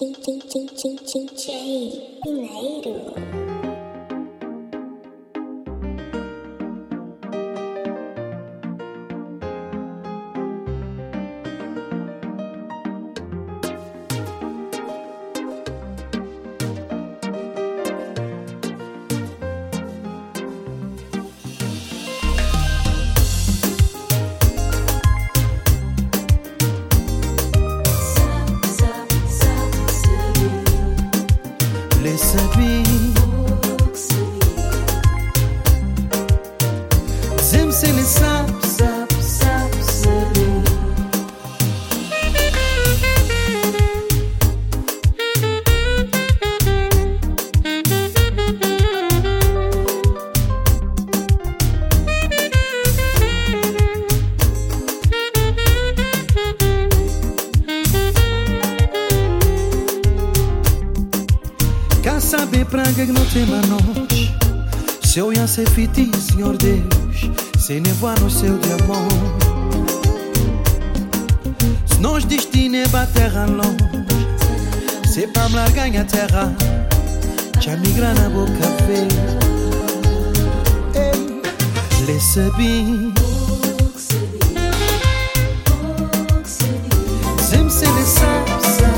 DJ ピネイル。te pragăgnuțe nós. Se eu ia se fiti, Senhor Deus Se nevoano seu de amor Se nós destine ba terra longe Se pam largar a terra Ți-a migrat na boca pe Le săbi Zim se le sapsa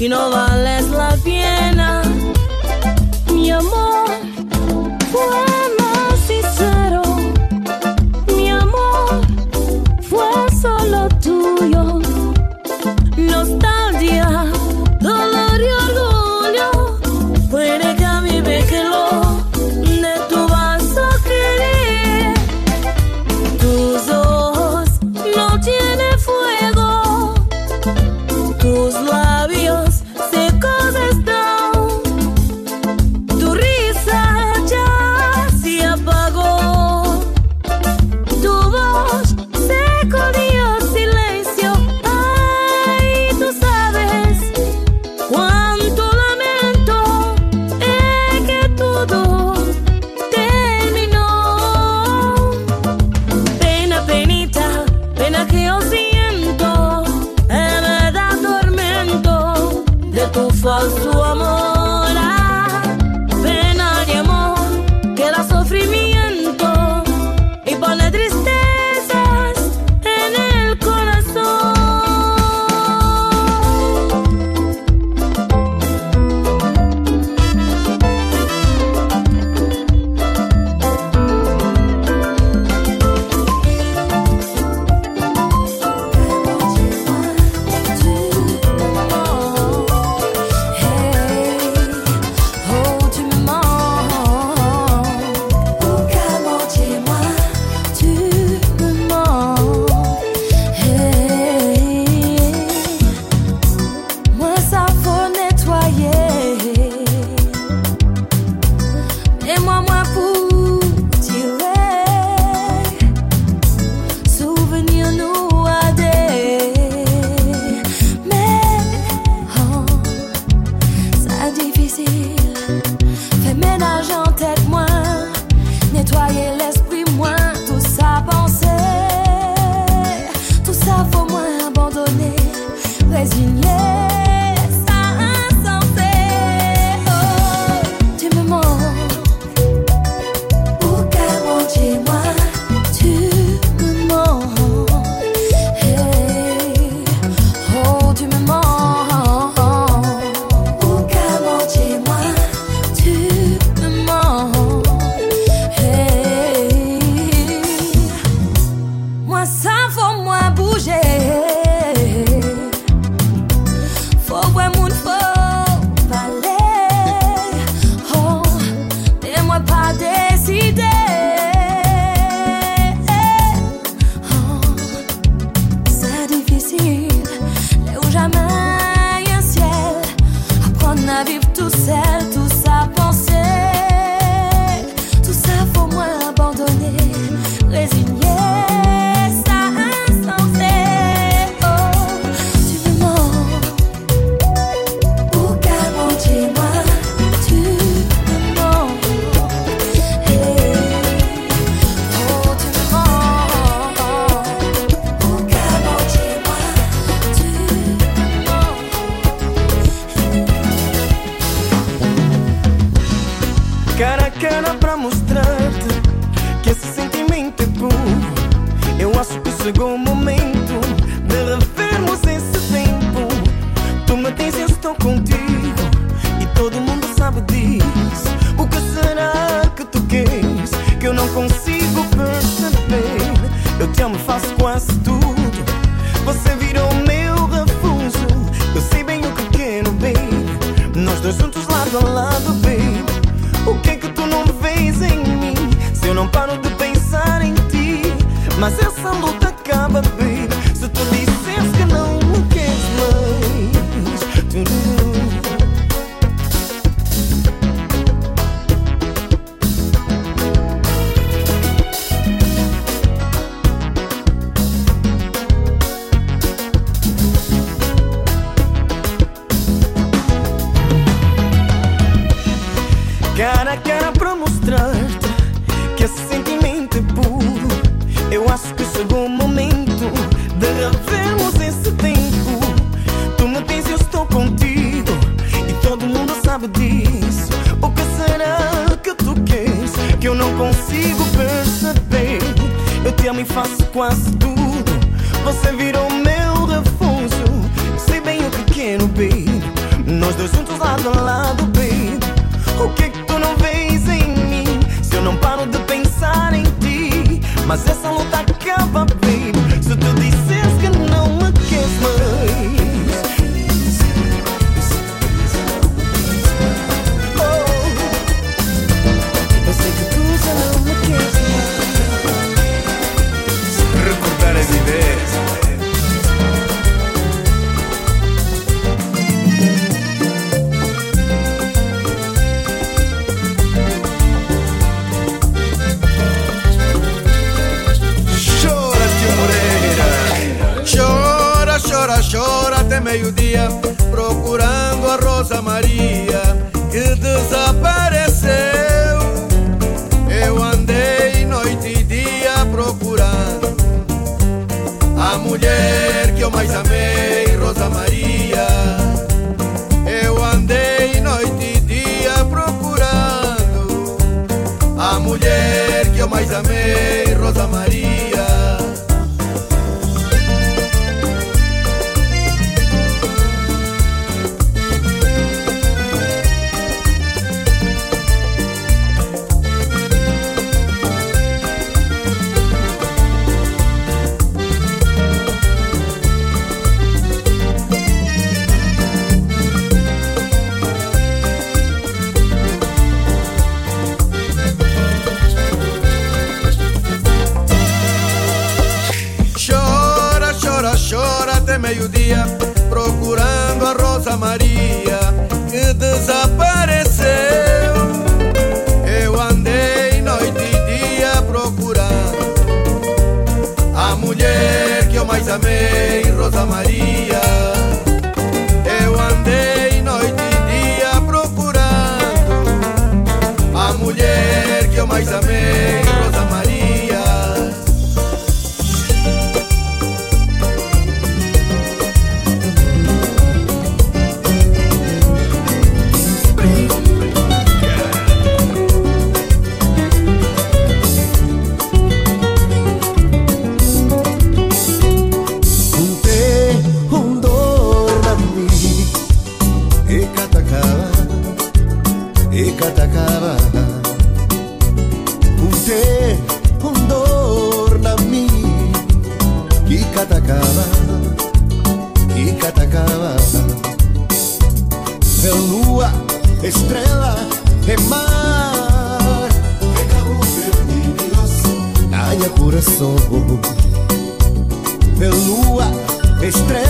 You know I só sua mão. andei, Rosa Maria. Eu andei noite e dia procurando a mulher que eu mais amei, Rosa Maria. estrellas.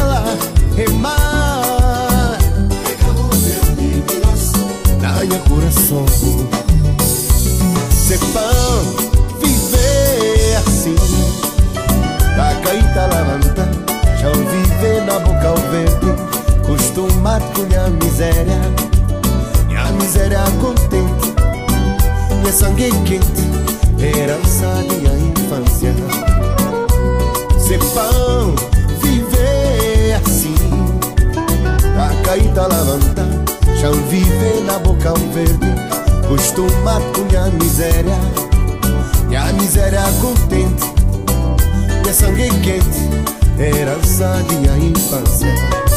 miséria E a miséria contente E a sangue quente Herança de a infância.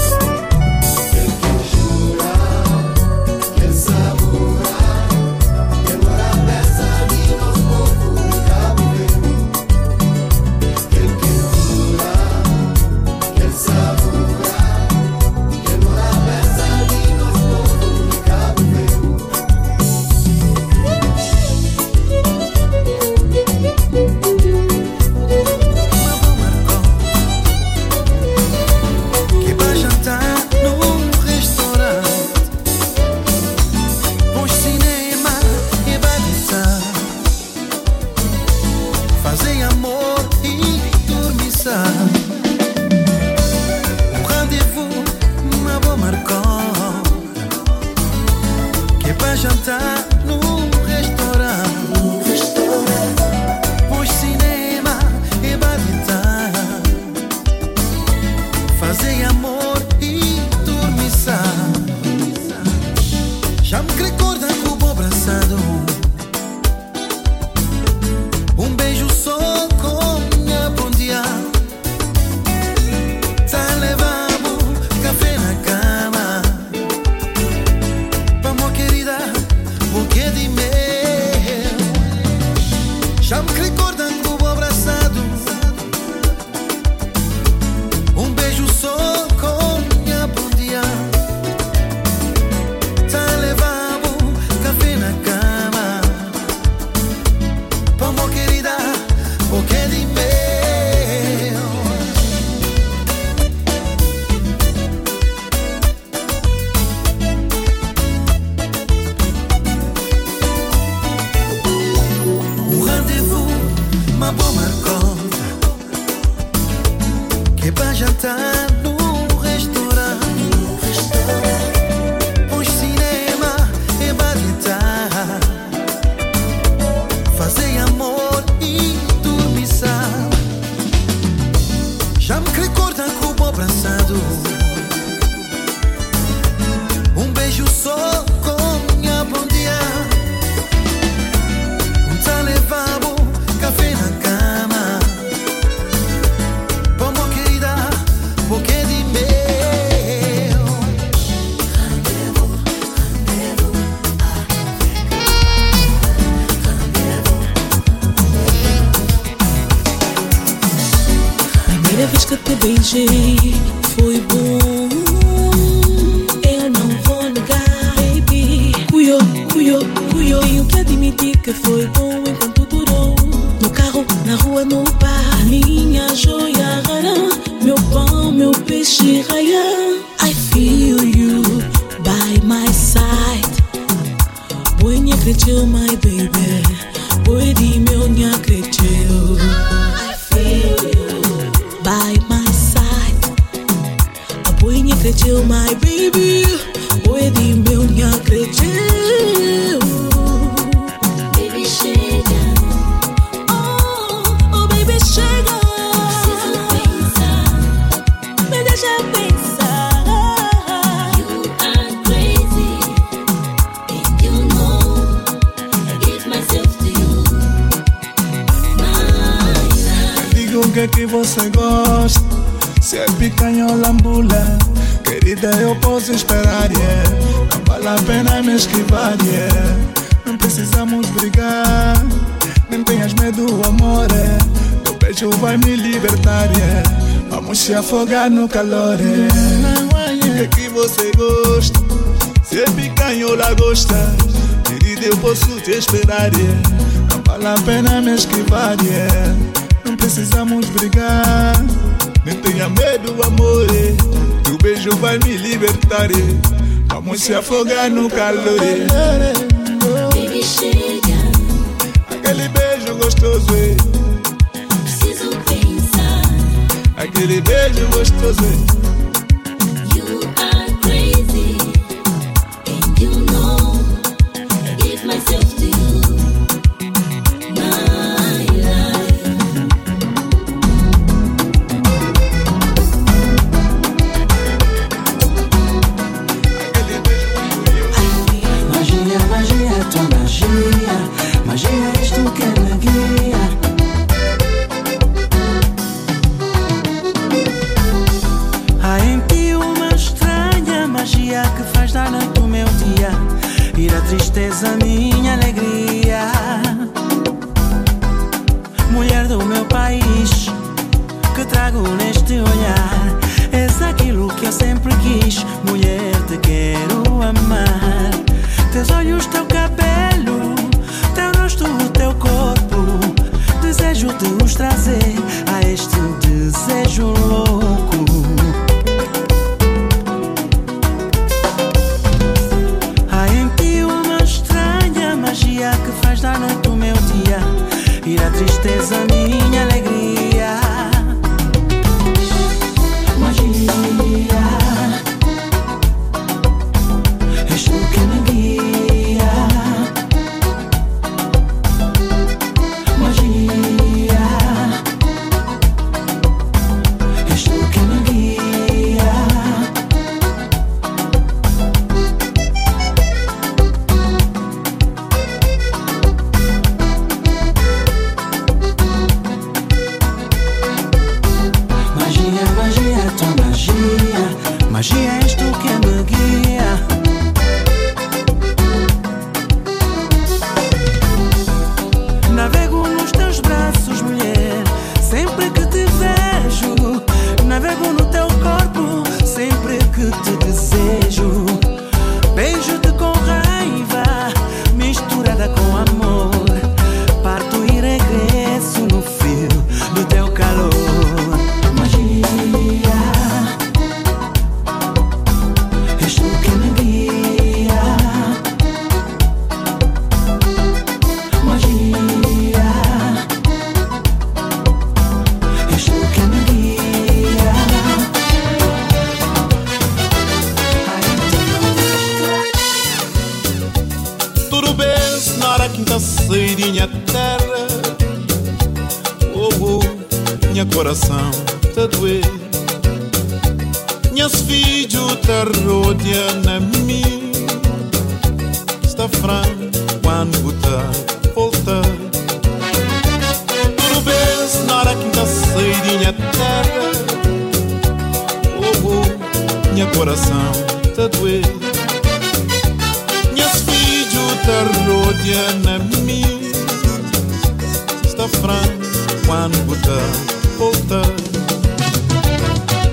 Recorda como abraçado Say my baby. Boy di meu nha Baby chega Oh, oh baby chega pensar Me deixa pensar You are crazy. I give myself to you. Diga o que que você gosta Se é picanha ou lambula Querida, eu posso esperar, yeah. Não vale a pena me esquivar, yeah. Não precisamos brigar, nem tenhas medo, amor, yeah. Teu beijo vai me libertar, yeah. Vamos se afogar no calor, yeah. O que é que você gosta? Se é ou gosta, querida, eu posso te esperar, yeah. Não vale a pena me esquivar, yeah. Não precisamos brigar anjo vai me libertar. Vamos se afogar no calor. Baby, chega. Aquele beijo gostoso. Preciso pensar. Aquele beijo gostoso. neste olhar. És aquilo que eu sempre quis, mulher, te quero amar. Teus olhos, teu cabelo, teu rosto, teu corpo. Desejo-te os trazer a este desejo louco. Há em ti uma estranha magia que faz dar noite o meu dia. E a tristeza minha alegria magie tá doer Minhas filhos tá rodeia na mim. Está franco quando tá voltar Tudo vez na hora quinta sairinha terra. Oh, oh, minha coração tá doer Minhas filhos tá rodeia na mim. Está franco quando tá hoofden.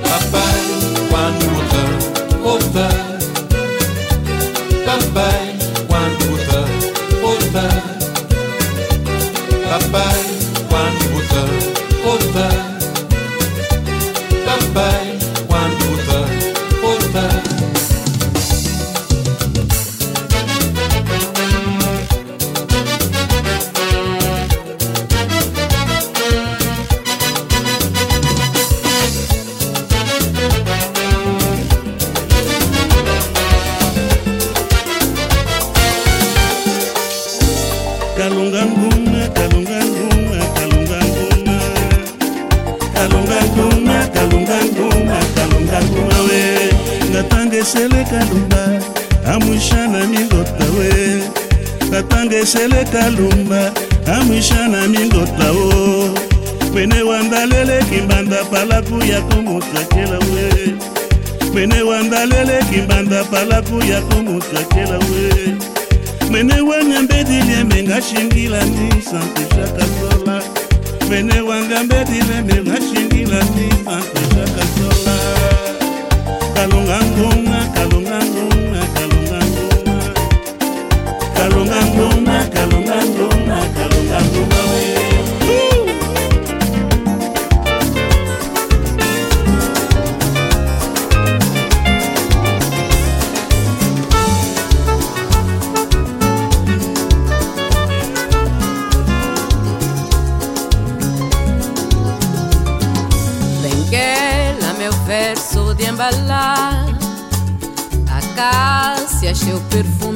Papai, wanneer hoofden, hoofden. Papai. ata lumba amwisha na mindota o mwene wandalele kimbanda palaku ya komotakela we. Mwene wandalele kimbanda palaku ya komotakela we. Mwene wanyambedilembe ngashingila ndi sante shakasola mwene wangambedilembe ngashingila ndi sante shakasola kalonga ngonga kalonga ngonga kalonga ngonga. Kalonga ngonga kalonga verso de embalar. Acácia, seu perfume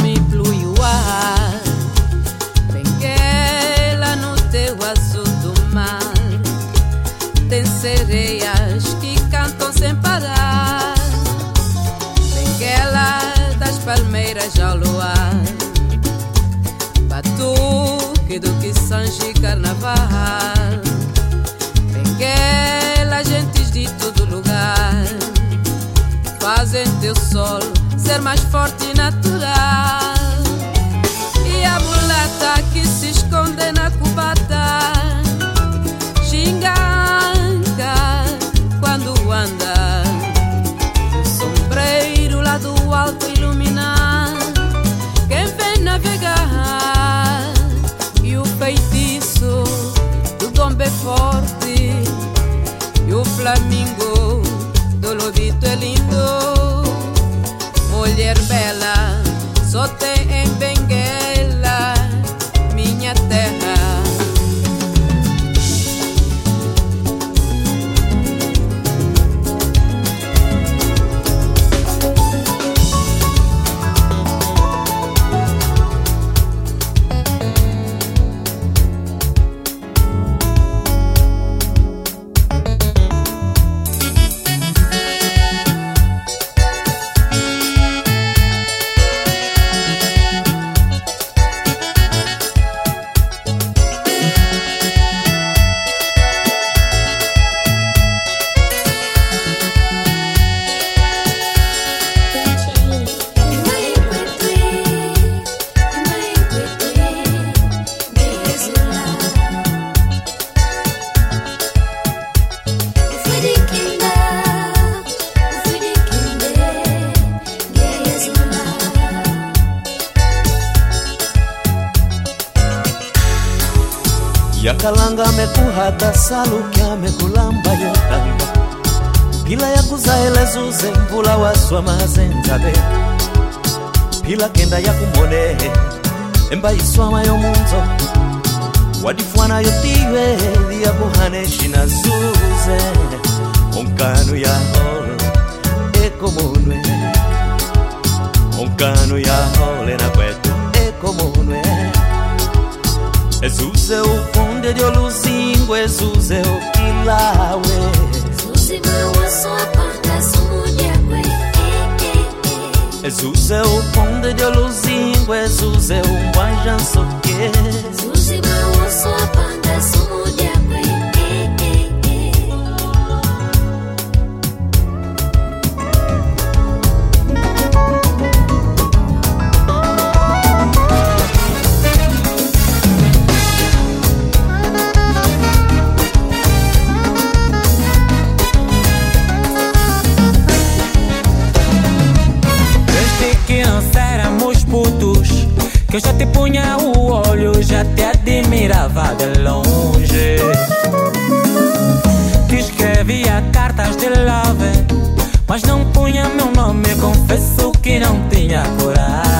salukyame kulambayo anga phila yakuza elezuze mvula waswa mazenzabe phila kenda yakumonehe embayiswama yomunzo wadifwana yotiwe liyakuhane shinazuze onkanu yaholo ekomunwe onkanu yahole nakwetu ekomunwe ezuze ukunde lyoluzingwe ezu Oluzingo, Jesus é o Kilawe. Jesus o conde de Jesus é o Guajansoque. Jesus é o conde Que eu já te punha o olho, já te admirava de longe. Te escrevia cartas de love, mas não punha meu nome. Confesso que não tinha coragem.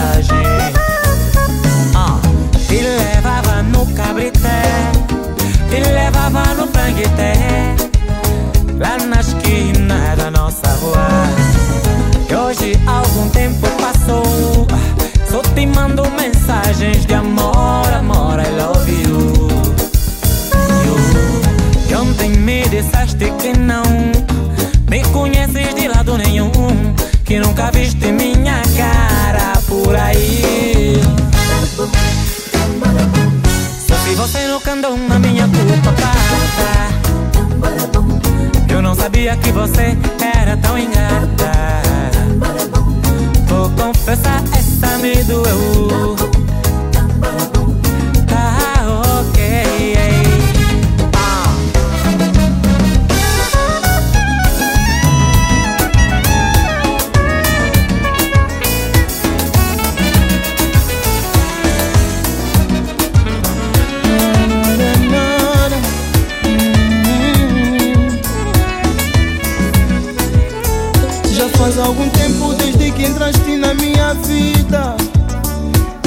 Algum tempo desde que entraste na minha vida.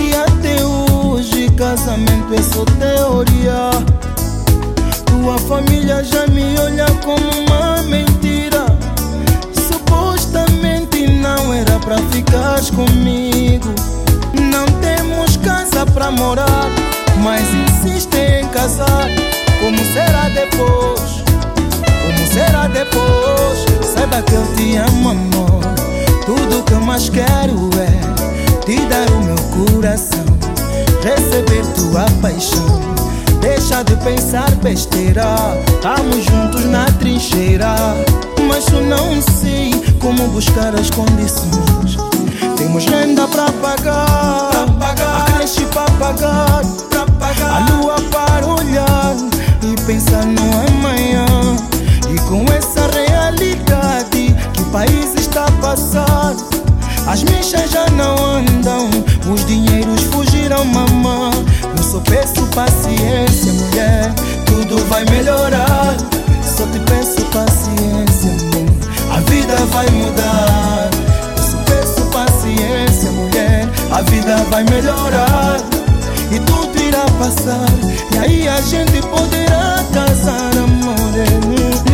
E até hoje casamento é só teoria. Tua família já me olha como uma mentira. Supostamente não era pra ficar comigo. Não temos casa pra morar Mas insistem em casar. Como será depois? Será depois? Saiba que eu te amo, amor. Tudo que eu mais quero é te dar o meu coração, receber tua paixão. Deixa de pensar besteira, estamos juntos na trincheira. Mas eu não sei como buscar as condições. Temos renda pra pagar, a creche pra pagar, a lua para olhar e pensar no amanhã. Fugiram, mamã. Eu só peço paciência, mulher, tudo vai melhorar. Só te peço paciência, amor, a vida vai mudar. Eu só peço paciência, mulher, a vida vai melhorar. E tudo irá passar, e aí a gente poderá casar, amor.